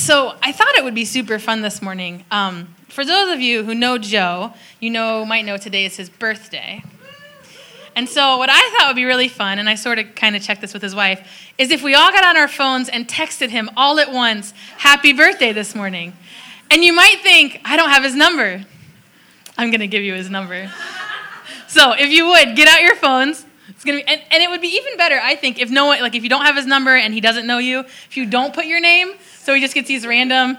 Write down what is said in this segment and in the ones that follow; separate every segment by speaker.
Speaker 1: so I thought it would be super fun this morning. Um, for those of you who know Joe, you know might know today is his birthday. And so what I thought would be really fun, and I sort of kind of checked this with his wife, is if we all got on our phones and texted him all at once, "Happy birthday" this morning. And you might think, I don't have his number. I'm going to give you his number. so if you would, get out your phones. It's gonna be, and, and it would be even better, I think, if no one, like if you don't have his number and he doesn't know you, if you don't put your name, so he just gets these random,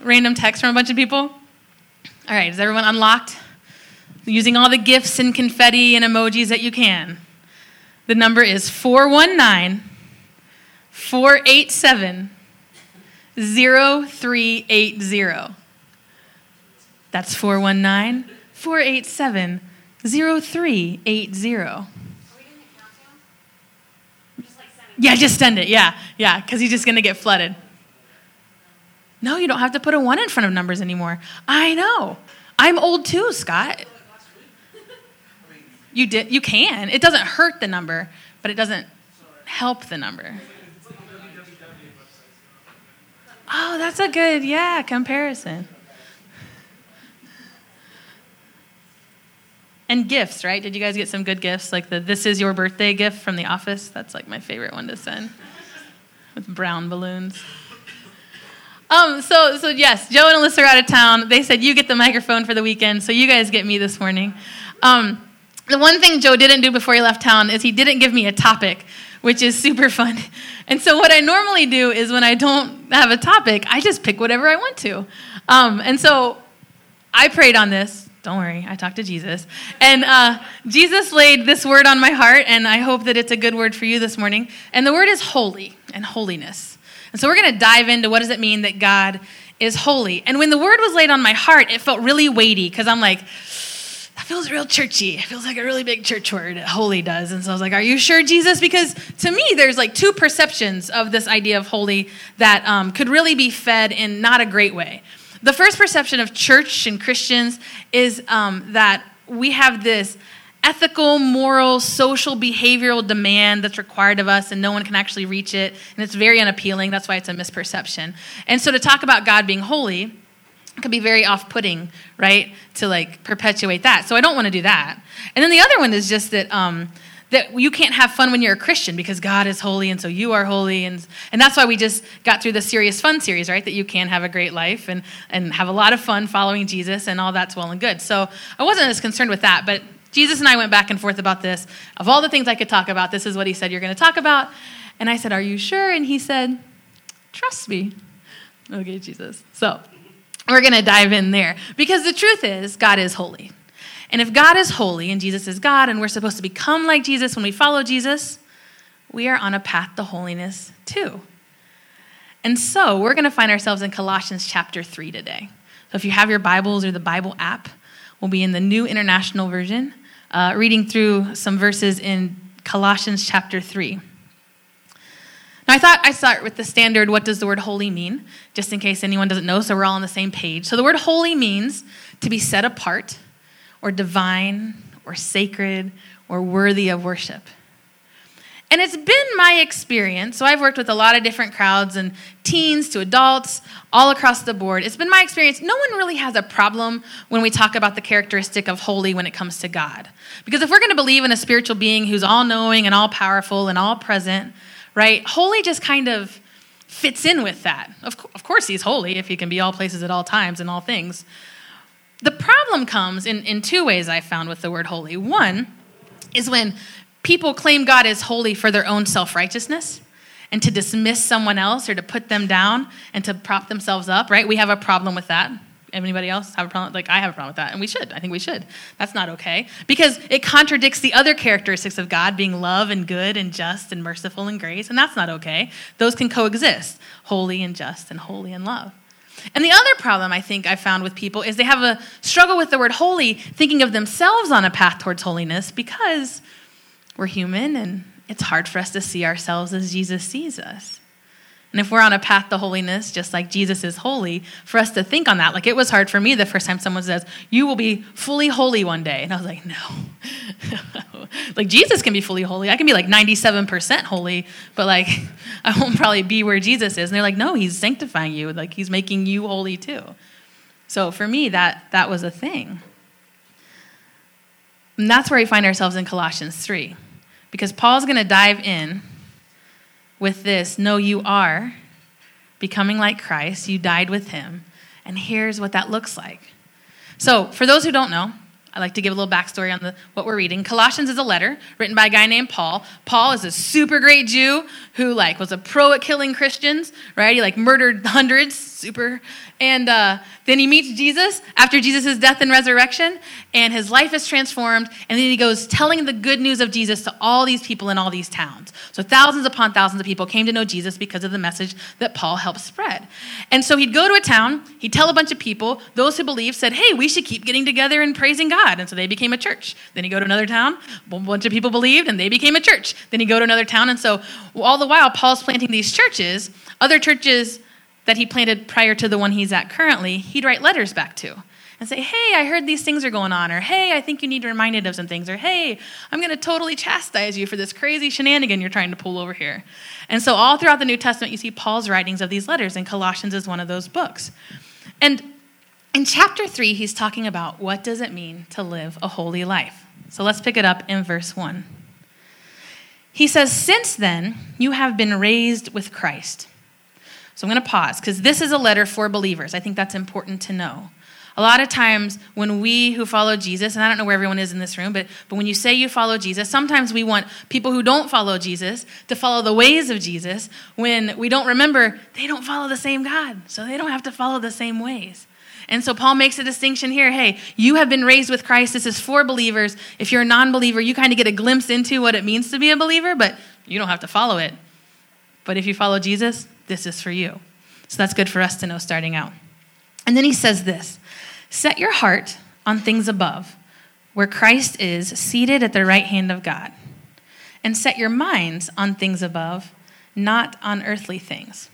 Speaker 1: random texts from a bunch of people. All right, is everyone unlocked? Using all the gifts and confetti and emojis that you can. The number is 419 487 0380. That's 419 487 0380. Yeah, just send it. Yeah, yeah, because he's just going to get flooded. No, you don't have to put a one in front of numbers anymore. I know. I'm old too, Scott. You did. You can. It doesn't hurt the number, but it doesn't help the number. Oh, that's a good yeah comparison. And gifts, right? Did you guys get some good gifts? Like the this is your birthday gift from the office? That's like my favorite one to send. With brown balloons. Um, so so yes, Joe and Alyssa are out of town. They said you get the microphone for the weekend, so you guys get me this morning. Um, the one thing Joe didn't do before he left town is he didn't give me a topic, which is super fun. And so what I normally do is when I don't have a topic, I just pick whatever I want to. Um, and so I prayed on this don't worry, I talked to Jesus. And uh, Jesus laid this word on my heart, and I hope that it's a good word for you this morning. And the word is holy and holiness. And so we're going to dive into what does it mean that God is holy. And when the word was laid on my heart, it felt really weighty because I'm like, that feels real churchy. It feels like a really big church word. Holy does. And so I was like, Are you sure, Jesus? Because to me, there's like two perceptions of this idea of holy that um, could really be fed in not a great way. The first perception of church and Christians is um, that we have this ethical, moral, social, behavioral demand that's required of us, and no one can actually reach it. And it's very unappealing. That's why it's a misperception. And so to talk about God being holy can be very off putting, right? To like perpetuate that. So I don't want to do that. And then the other one is just that. Um, that you can't have fun when you're a Christian because God is holy and so you are holy. And, and that's why we just got through the Serious Fun series, right? That you can have a great life and, and have a lot of fun following Jesus and all that's well and good. So I wasn't as concerned with that, but Jesus and I went back and forth about this. Of all the things I could talk about, this is what he said you're going to talk about. And I said, Are you sure? And he said, Trust me. Okay, Jesus. So we're going to dive in there because the truth is, God is holy. And if God is holy and Jesus is God and we're supposed to become like Jesus when we follow Jesus, we are on a path to holiness too. And so we're going to find ourselves in Colossians chapter 3 today. So if you have your Bibles or the Bible app, we'll be in the New International Version, uh, reading through some verses in Colossians chapter 3. Now, I thought I'd start with the standard what does the word holy mean, just in case anyone doesn't know, so we're all on the same page. So the word holy means to be set apart or divine or sacred or worthy of worship. And it's been my experience, so I've worked with a lot of different crowds and teens to adults all across the board. It's been my experience, no one really has a problem when we talk about the characteristic of holy when it comes to God. Because if we're going to believe in a spiritual being who's all knowing and all powerful and all present, right, holy just kind of fits in with that. Of, of course, he's holy if he can be all places at all times and all things. The problem comes in, in two ways I found with the word holy. One is when people claim God is holy for their own self righteousness and to dismiss someone else or to put them down and to prop themselves up, right? We have a problem with that. Anybody else have a problem? Like, I have a problem with that, and we should. I think we should. That's not okay because it contradicts the other characteristics of God being love and good and just and merciful and grace, and that's not okay. Those can coexist holy and just and holy and love. And the other problem I think I found with people is they have a struggle with the word holy, thinking of themselves on a path towards holiness because we're human and it's hard for us to see ourselves as Jesus sees us. And if we're on a path to holiness, just like Jesus is holy, for us to think on that, like it was hard for me the first time someone says, You will be fully holy one day. And I was like, No. like Jesus can be fully holy. I can be like 97% holy, but like I won't probably be where Jesus is. And they're like, No, he's sanctifying you. Like he's making you holy too. So for me, that, that was a thing. And that's where we find ourselves in Colossians 3. Because Paul's going to dive in with this No, you are becoming like Christ. You died with him. And here's what that looks like. So, for those who don't know, I like to give a little backstory on the, what we're reading. Colossians is a letter written by a guy named Paul. Paul is a super great Jew who like was a pro at killing Christians, right? He like murdered hundreds, super. And uh, then he meets Jesus after Jesus' death and resurrection, and his life is transformed. And then he goes telling the good news of Jesus to all these people in all these towns. So thousands upon thousands of people came to know Jesus because of the message that Paul helped spread. And so he'd go to a town, he'd tell a bunch of people, those who believed said, hey, we should keep getting together and praising God. And so they became a church. Then he'd go to another town, a bunch of people believed, and they became a church. Then he'd go to another town. And so all the while, Paul's planting these churches, other churches that he planted prior to the one he's at currently, he'd write letters back to and say, Hey, I heard these things are going on, or Hey, I think you need reminded of some things, or Hey, I'm going to totally chastise you for this crazy shenanigan you're trying to pull over here. And so, all throughout the New Testament, you see Paul's writings of these letters, and Colossians is one of those books. And in chapter 3, he's talking about what does it mean to live a holy life. So, let's pick it up in verse 1. He says, Since then, you have been raised with Christ. So I'm going to pause because this is a letter for believers. I think that's important to know. A lot of times when we who follow Jesus, and I don't know where everyone is in this room, but, but when you say you follow Jesus, sometimes we want people who don't follow Jesus to follow the ways of Jesus when we don't remember they don't follow the same God, so they don't have to follow the same ways. And so Paul makes a distinction here. Hey, you have been raised with Christ. This is for believers. If you're a non believer, you kind of get a glimpse into what it means to be a believer, but you don't have to follow it. But if you follow Jesus, this is for you. So that's good for us to know starting out. And then he says this Set your heart on things above, where Christ is seated at the right hand of God. And set your minds on things above, not on earthly things.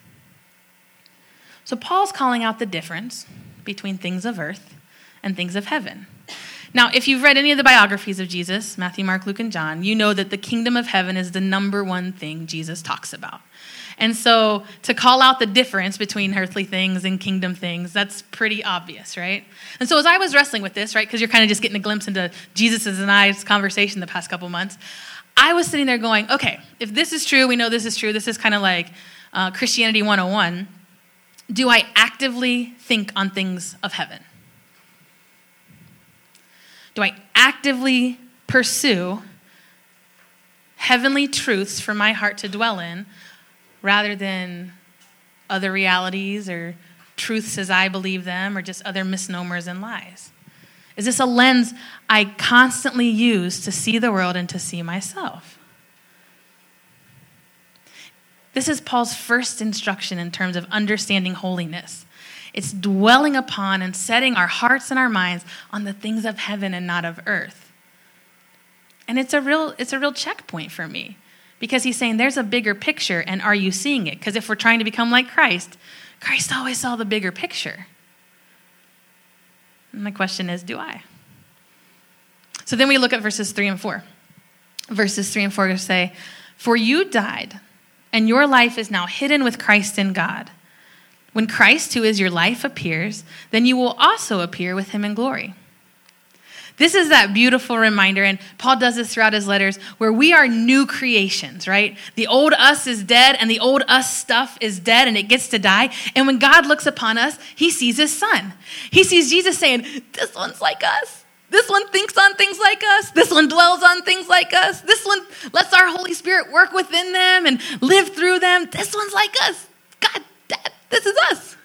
Speaker 1: So Paul's calling out the difference between things of earth and things of heaven. Now, if you've read any of the biographies of Jesus, Matthew, Mark, Luke, and John, you know that the kingdom of heaven is the number one thing Jesus talks about. And so to call out the difference between earthly things and kingdom things, that's pretty obvious, right? And so as I was wrestling with this, right, because you're kind of just getting a glimpse into Jesus' and I's conversation the past couple months, I was sitting there going, okay, if this is true, we know this is true, this is kind of like uh, Christianity 101. Do I actively think on things of heaven? Do I actively pursue heavenly truths for my heart to dwell in rather than other realities or truths as I believe them or just other misnomers and lies? Is this a lens I constantly use to see the world and to see myself? This is Paul's first instruction in terms of understanding holiness. It's dwelling upon and setting our hearts and our minds on the things of heaven and not of earth. And it's a real it's a real checkpoint for me because he's saying there's a bigger picture and are you seeing it? Because if we're trying to become like Christ, Christ always saw the bigger picture. And my question is, do I? So then we look at verses 3 and 4. Verses 3 and 4 say, For you died, and your life is now hidden with Christ in God. When Christ, who is your life, appears, then you will also appear with him in glory. This is that beautiful reminder, and Paul does this throughout his letters, where we are new creations, right? The old us is dead, and the old us stuff is dead, and it gets to die. And when God looks upon us, he sees his son. He sees Jesus saying, This one's like us. This one thinks on things like us. This one dwells on things like us. This one lets our Holy Spirit work within them and live through them. This one's like us. God, Dad, this is us.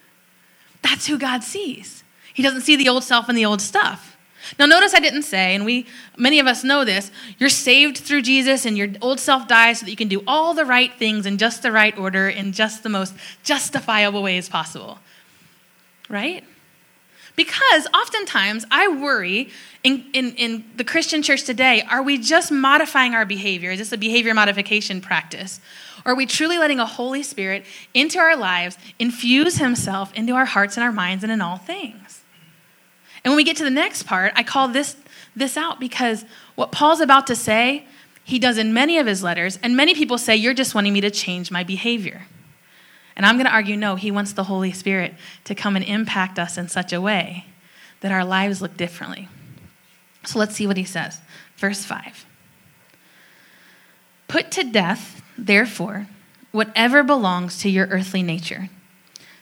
Speaker 1: That's who God sees. He doesn't see the old self and the old stuff. Now notice I didn't say, and we many of us know this, you're saved through Jesus and your old self dies so that you can do all the right things in just the right order in just the most justifiable ways possible. Right? Because oftentimes I worry in, in, in the Christian church today, are we just modifying our behavior? Is this a behavior modification practice? Or are we truly letting a Holy Spirit into our lives, infuse Himself into our hearts and our minds and in all things? And when we get to the next part, I call this, this out because what Paul's about to say, he does in many of his letters, and many people say, You're just wanting me to change my behavior. And I'm going to argue, no, he wants the Holy Spirit to come and impact us in such a way that our lives look differently. So let's see what he says. Verse 5 Put to death, therefore, whatever belongs to your earthly nature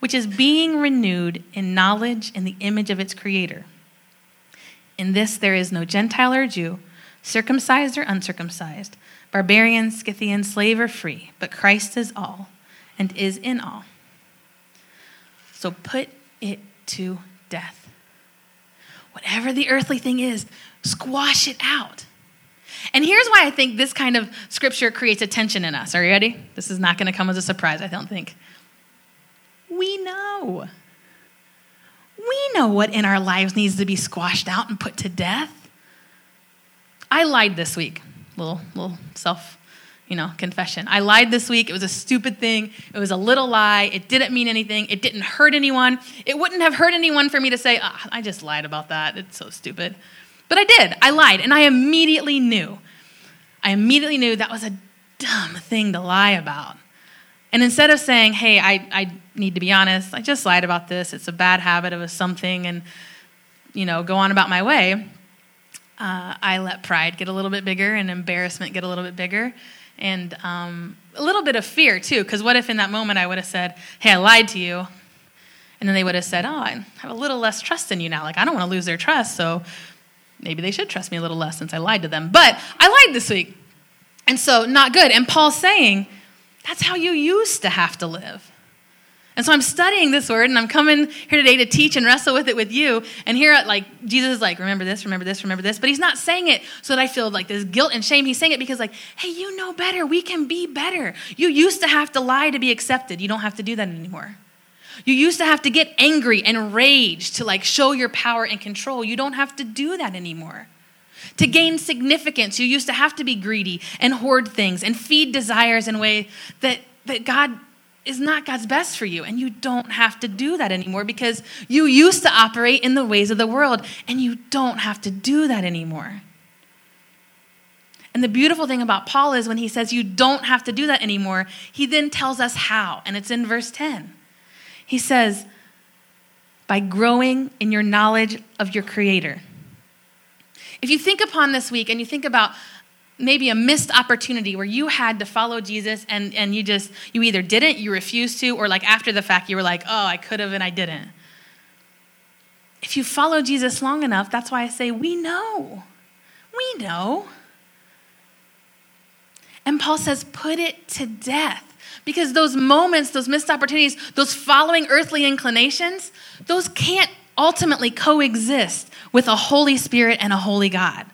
Speaker 1: which is being renewed in knowledge in the image of its creator. In this there is no Gentile or Jew, circumcised or uncircumcised, barbarian, Scythian, slave or free, but Christ is all and is in all. So put it to death. Whatever the earthly thing is, squash it out. And here's why I think this kind of scripture creates a tension in us. Are you ready? This is not going to come as a surprise, I don't think. We know. We know what in our lives needs to be squashed out and put to death. I lied this week. Little, little self you know, confession. I lied this week. It was a stupid thing. It was a little lie. It didn't mean anything. It didn't hurt anyone. It wouldn't have hurt anyone for me to say, oh, I just lied about that. It's so stupid. But I did. I lied. And I immediately knew. I immediately knew that was a dumb thing to lie about. And instead of saying, hey, I, I need to be honest, I just lied about this. It's a bad habit of a something and, you know, go on about my way, uh, I let pride get a little bit bigger and embarrassment get a little bit bigger. And um, a little bit of fear too because what if in that moment i would have said hey i lied to you? And then they would have said oh i have a little less trust in you now like i don't want to lose their trust so maybe they should trust me a little less since i lied to them. But i lied this week. And so not good. And paul's saying that's how you used to have to live and so I'm studying this word and I'm coming here today to teach and wrestle with it with you. And here, like, Jesus is like, remember this, remember this, remember this. But he's not saying it so that I feel like this guilt and shame. He's saying it because, like, hey, you know better. We can be better. You used to have to lie to be accepted. You don't have to do that anymore. You used to have to get angry and rage to, like, show your power and control. You don't have to do that anymore. To gain significance, you used to have to be greedy and hoard things and feed desires in a way that, that God is not God's best for you. And you don't have to do that anymore because you used to operate in the ways of the world and you don't have to do that anymore. And the beautiful thing about Paul is when he says you don't have to do that anymore, he then tells us how. And it's in verse 10. He says, by growing in your knowledge of your Creator. If you think upon this week and you think about maybe a missed opportunity where you had to follow Jesus and, and you just, you either didn't, you refused to, or like after the fact, you were like, oh, I could have and I didn't. If you follow Jesus long enough, that's why I say, we know. We know. And Paul says, put it to death. Because those moments, those missed opportunities, those following earthly inclinations, those can't ultimately coexist with a Holy Spirit and a holy God.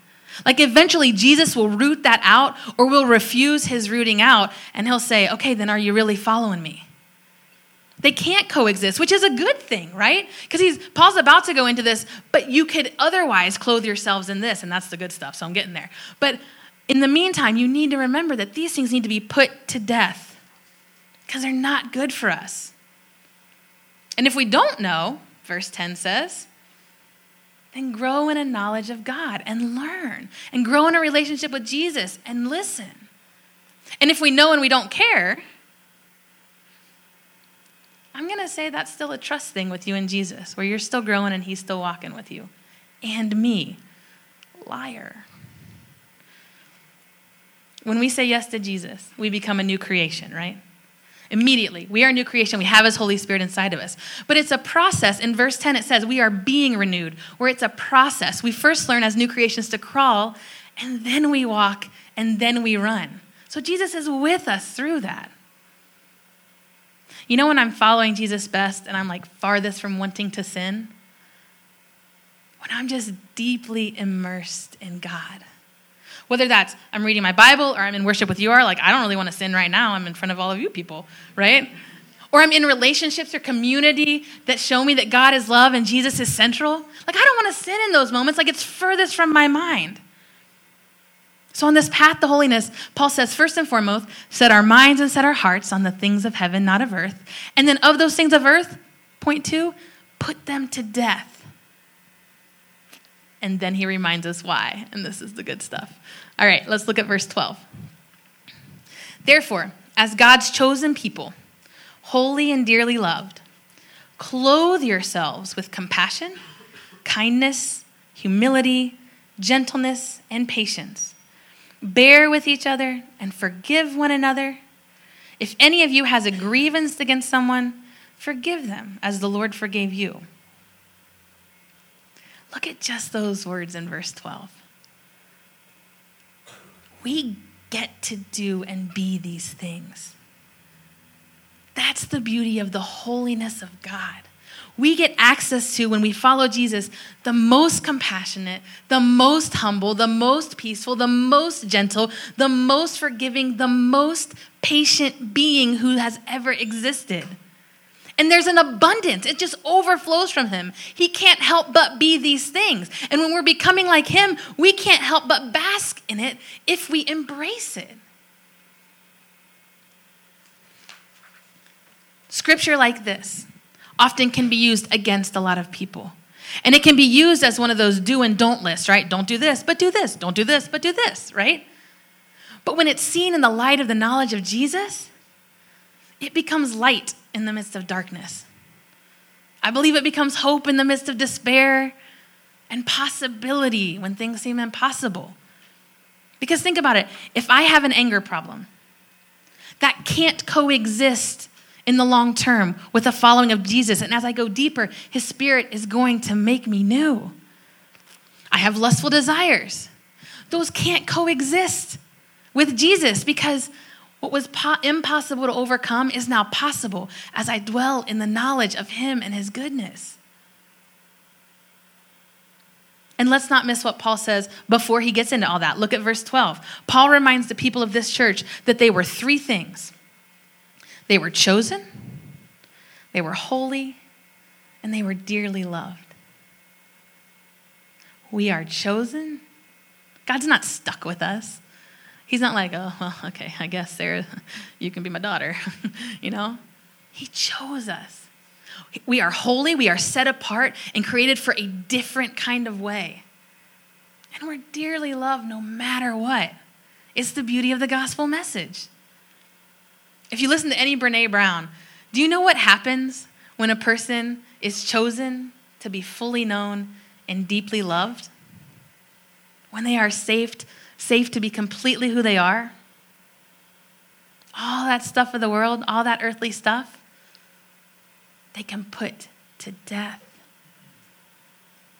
Speaker 1: Like eventually Jesus will root that out or will refuse his rooting out and he'll say, okay, then are you really following me? They can't coexist, which is a good thing, right? Because he's Paul's about to go into this, but you could otherwise clothe yourselves in this, and that's the good stuff. So I'm getting there. But in the meantime, you need to remember that these things need to be put to death because they're not good for us. And if we don't know, verse 10 says, then grow in a knowledge of God and learn and grow in a relationship with Jesus and listen. And if we know and we don't care, I'm going to say that's still a trust thing with you and Jesus, where you're still growing and he's still walking with you. And me. Liar. When we say yes to Jesus, we become a new creation, right? Immediately. We are a new creation. We have His Holy Spirit inside of us. But it's a process. In verse 10, it says we are being renewed, where it's a process. We first learn as new creations to crawl, and then we walk, and then we run. So Jesus is with us through that. You know when I'm following Jesus best and I'm like farthest from wanting to sin? When I'm just deeply immersed in God. Whether that's I'm reading my Bible or I'm in worship with you are like I don't really want to sin right now. I'm in front of all of you people, right? Or I'm in relationships or community that show me that God is love and Jesus is central. Like I don't want to sin in those moments. Like it's furthest from my mind. So, on this path to holiness, Paul says, first and foremost, set our minds and set our hearts on the things of heaven, not of earth. And then, of those things of earth, point two, put them to death. And then he reminds us why. And this is the good stuff. All right, let's look at verse 12. Therefore, as God's chosen people, holy and dearly loved, clothe yourselves with compassion, kindness, humility, gentleness, and patience Bear with each other and forgive one another. If any of you has a grievance against someone, forgive them as the Lord forgave you. Look at just those words in verse 12. We get to do and be these things. That's the beauty of the holiness of God we get access to when we follow Jesus the most compassionate, the most humble, the most peaceful, the most gentle, the most forgiving, the most patient being who has ever existed. And there's an abundance. It just overflows from him. He can't help but be these things. And when we're becoming like him, we can't help but bask in it if we embrace it. Scripture like this often can be used against a lot of people. And it can be used as one of those do and don't lists, right? Don't do this, but do this. Don't do this, but do this, right? But when it's seen in the light of the knowledge of Jesus, it becomes light in the midst of darkness. I believe it becomes hope in the midst of despair and possibility when things seem impossible. Because think about it if I have an anger problem, that can't coexist in the long term with the following of Jesus. And as I go deeper, his spirit is going to make me new. I have lustful desires. Those can't coexist with Jesus because what was po- impossible to overcome is now possible as I dwell in the knowledge of him and his goodness. And let's not miss what Paul says before he gets into all that. Look at verse 12. Paul reminds the people of this church that they were three things they were chosen, they were holy, and they were dearly loved. We are chosen. God's not stuck with us. He's not like, oh, well, okay, I guess Sarah, you can be my daughter. you know? He chose us. We are holy, we are set apart and created for a different kind of way. And we're dearly loved no matter what. It's the beauty of the gospel message. If you listen to any Brene Brown, do you know what happens when a person is chosen to be fully known and deeply loved? When they are safe, safe to be completely who they are? All that stuff of the world, all that earthly stuff, they can put to death.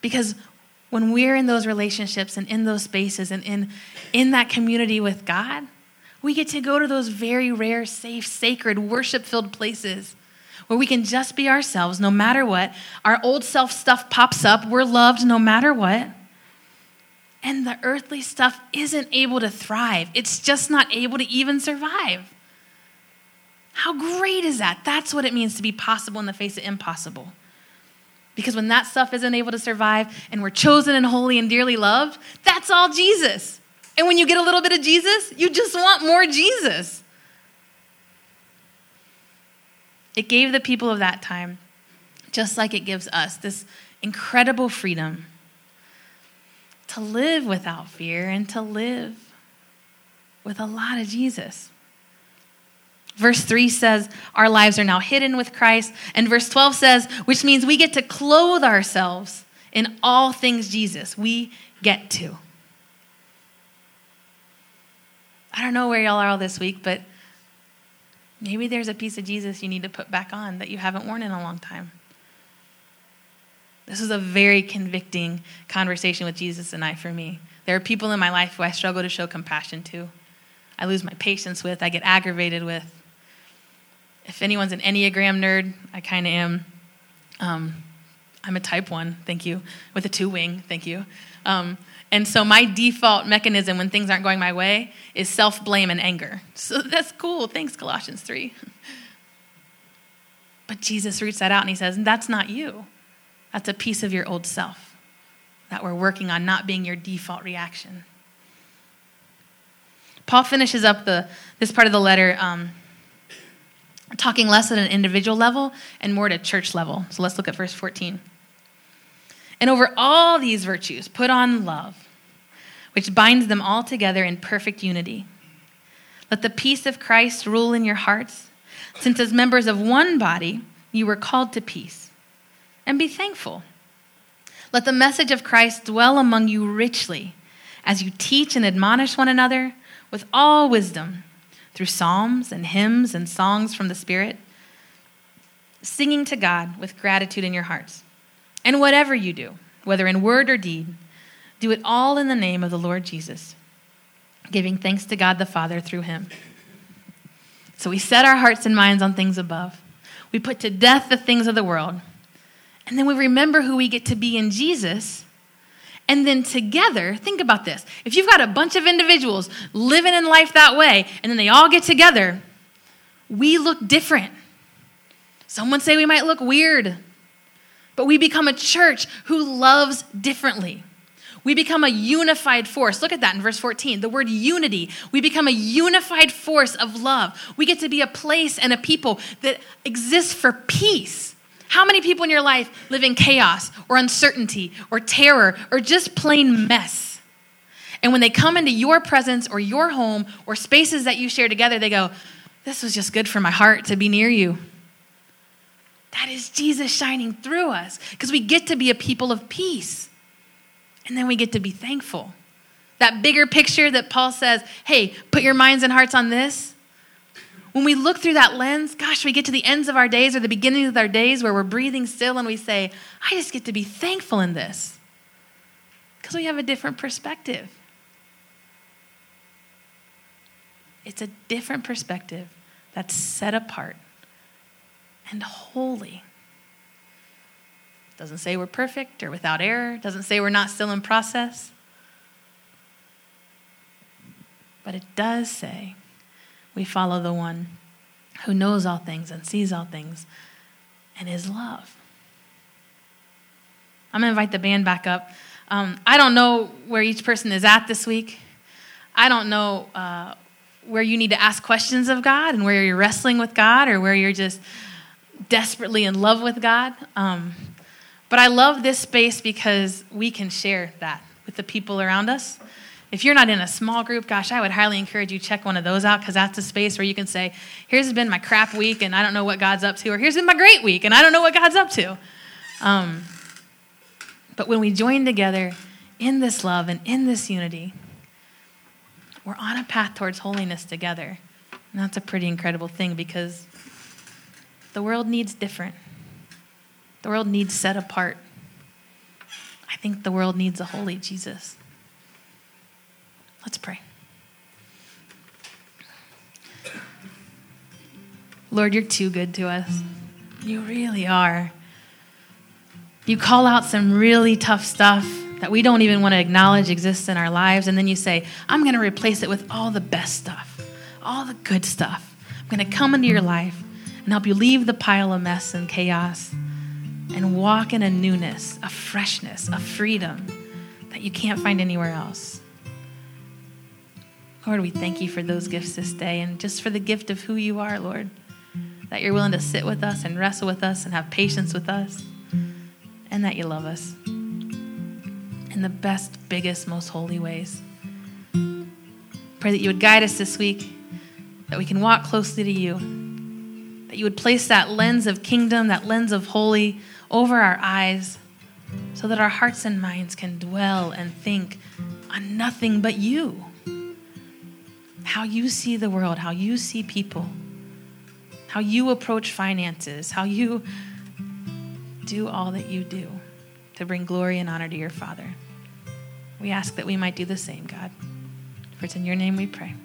Speaker 1: Because when we're in those relationships and in those spaces and in, in that community with God, we get to go to those very rare, safe, sacred, worship filled places where we can just be ourselves no matter what. Our old self stuff pops up. We're loved no matter what. And the earthly stuff isn't able to thrive, it's just not able to even survive. How great is that? That's what it means to be possible in the face of impossible. Because when that stuff isn't able to survive and we're chosen and holy and dearly loved, that's all Jesus. And when you get a little bit of Jesus, you just want more Jesus. It gave the people of that time, just like it gives us, this incredible freedom to live without fear and to live with a lot of Jesus. Verse 3 says, Our lives are now hidden with Christ. And verse 12 says, which means we get to clothe ourselves in all things Jesus. We get to. I don't know where y'all are all this week, but maybe there's a piece of Jesus you need to put back on that you haven't worn in a long time. This is a very convicting conversation with Jesus and I for me. There are people in my life who I struggle to show compassion to. I lose my patience with, I get aggravated with. If anyone's an Enneagram nerd, I kind of am. Um, I'm a type one, thank you, with a two wing, thank you. Um, and so my default mechanism when things aren't going my way is self blame and anger. So that's cool. Thanks, Colossians 3. But Jesus roots that out and he says, That's not you. That's a piece of your old self that we're working on not being your default reaction. Paul finishes up the, this part of the letter um, talking less at an individual level and more at a church level. So let's look at verse 14. And over all these virtues, put on love, which binds them all together in perfect unity. Let the peace of Christ rule in your hearts, since as members of one body, you were called to peace. And be thankful. Let the message of Christ dwell among you richly as you teach and admonish one another with all wisdom through psalms and hymns and songs from the Spirit, singing to God with gratitude in your hearts. And whatever you do, whether in word or deed, do it all in the name of the Lord Jesus, giving thanks to God the Father through him. So we set our hearts and minds on things above. We put to death the things of the world. And then we remember who we get to be in Jesus and then together, think about this. If you've got a bunch of individuals living in life that way, and then they all get together, we look different. Someone say we might look weird, but we become a church who loves differently. We become a unified force. Look at that in verse 14. The word unity. We become a unified force of love. We get to be a place and a people that exists for peace how many people in your life live in chaos or uncertainty or terror or just plain mess? And when they come into your presence or your home or spaces that you share together, they go, This was just good for my heart to be near you. That is Jesus shining through us because we get to be a people of peace. And then we get to be thankful. That bigger picture that Paul says, hey, put your minds and hearts on this when we look through that lens, gosh, we get to the ends of our days or the beginnings of our days where we're breathing still and we say, I just get to be thankful in this because we have a different perspective. It's a different perspective that's set apart and holy. Doesn't say we're perfect or without error, doesn't say we're not still in process. But it does say we follow the one who knows all things and sees all things and is love. I'm going to invite the band back up. Um, I don't know where each person is at this week. I don't know uh, where you need to ask questions of God and where you're wrestling with God or where you're just desperately in love with God. Um, but I love this space because we can share that with the people around us. If you're not in a small group, gosh, I would highly encourage you check one of those out because that's a space where you can say, "Here's been my crap week, and I don't know what God's up to," or "Here's been my great week, and I don't know what God's up to." Um, but when we join together in this love and in this unity, we're on a path towards holiness together, and that's a pretty incredible thing because the world needs different. The world needs set apart. I think the world needs a holy Jesus. Let's pray. Lord, you're too good to us. You really are. You call out some really tough stuff that we don't even want to acknowledge exists in our lives, and then you say, I'm going to replace it with all the best stuff, all the good stuff. I'm going to come into your life and help you leave the pile of mess and chaos and walk in a newness, a freshness, a freedom that you can't find anywhere else. Lord, we thank you for those gifts this day and just for the gift of who you are, Lord. That you're willing to sit with us and wrestle with us and have patience with us, and that you love us in the best, biggest, most holy ways. Pray that you would guide us this week, that we can walk closely to you, that you would place that lens of kingdom, that lens of holy over our eyes, so that our hearts and minds can dwell and think on nothing but you how you see the world, how you see people, how you approach finances, how you do all that you do to bring glory and honor to your Father. We ask that we might do the same, God. For it's in your name we pray.